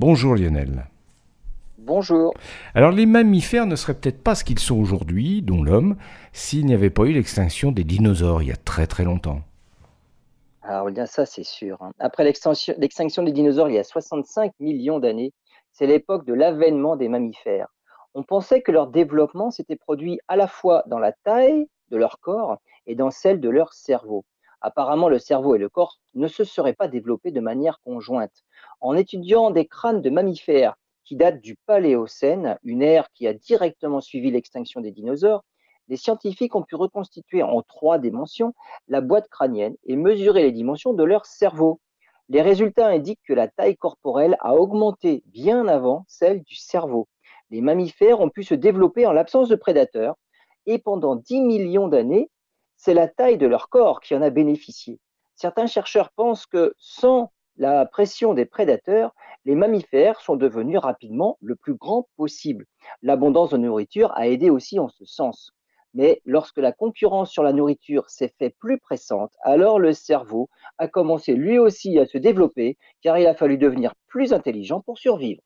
Bonjour Lionel. Bonjour. Alors les mammifères ne seraient peut-être pas ce qu'ils sont aujourd'hui, dont l'homme, s'il n'y avait pas eu l'extinction des dinosaures il y a très très longtemps. Alors bien ça c'est sûr. hein. Après l'extinction des dinosaures il y a 65 millions d'années, c'est l'époque de l'avènement des mammifères. On pensait que leur développement s'était produit à la fois dans la taille de leur corps et dans celle de leur cerveau. Apparemment, le cerveau et le corps ne se seraient pas développés de manière conjointe. En étudiant des crânes de mammifères qui datent du Paléocène, une ère qui a directement suivi l'extinction des dinosaures, les scientifiques ont pu reconstituer en trois dimensions la boîte crânienne et mesurer les dimensions de leur cerveau. Les résultats indiquent que la taille corporelle a augmenté bien avant celle du cerveau. Les mammifères ont pu se développer en l'absence de prédateurs et pendant 10 millions d'années, c'est la taille de leur corps qui en a bénéficié. Certains chercheurs pensent que sans la pression des prédateurs, les mammifères sont devenus rapidement le plus grand possible. L'abondance de nourriture a aidé aussi en ce sens. Mais lorsque la concurrence sur la nourriture s'est fait plus pressante, alors le cerveau a commencé lui aussi à se développer car il a fallu devenir plus intelligent pour survivre.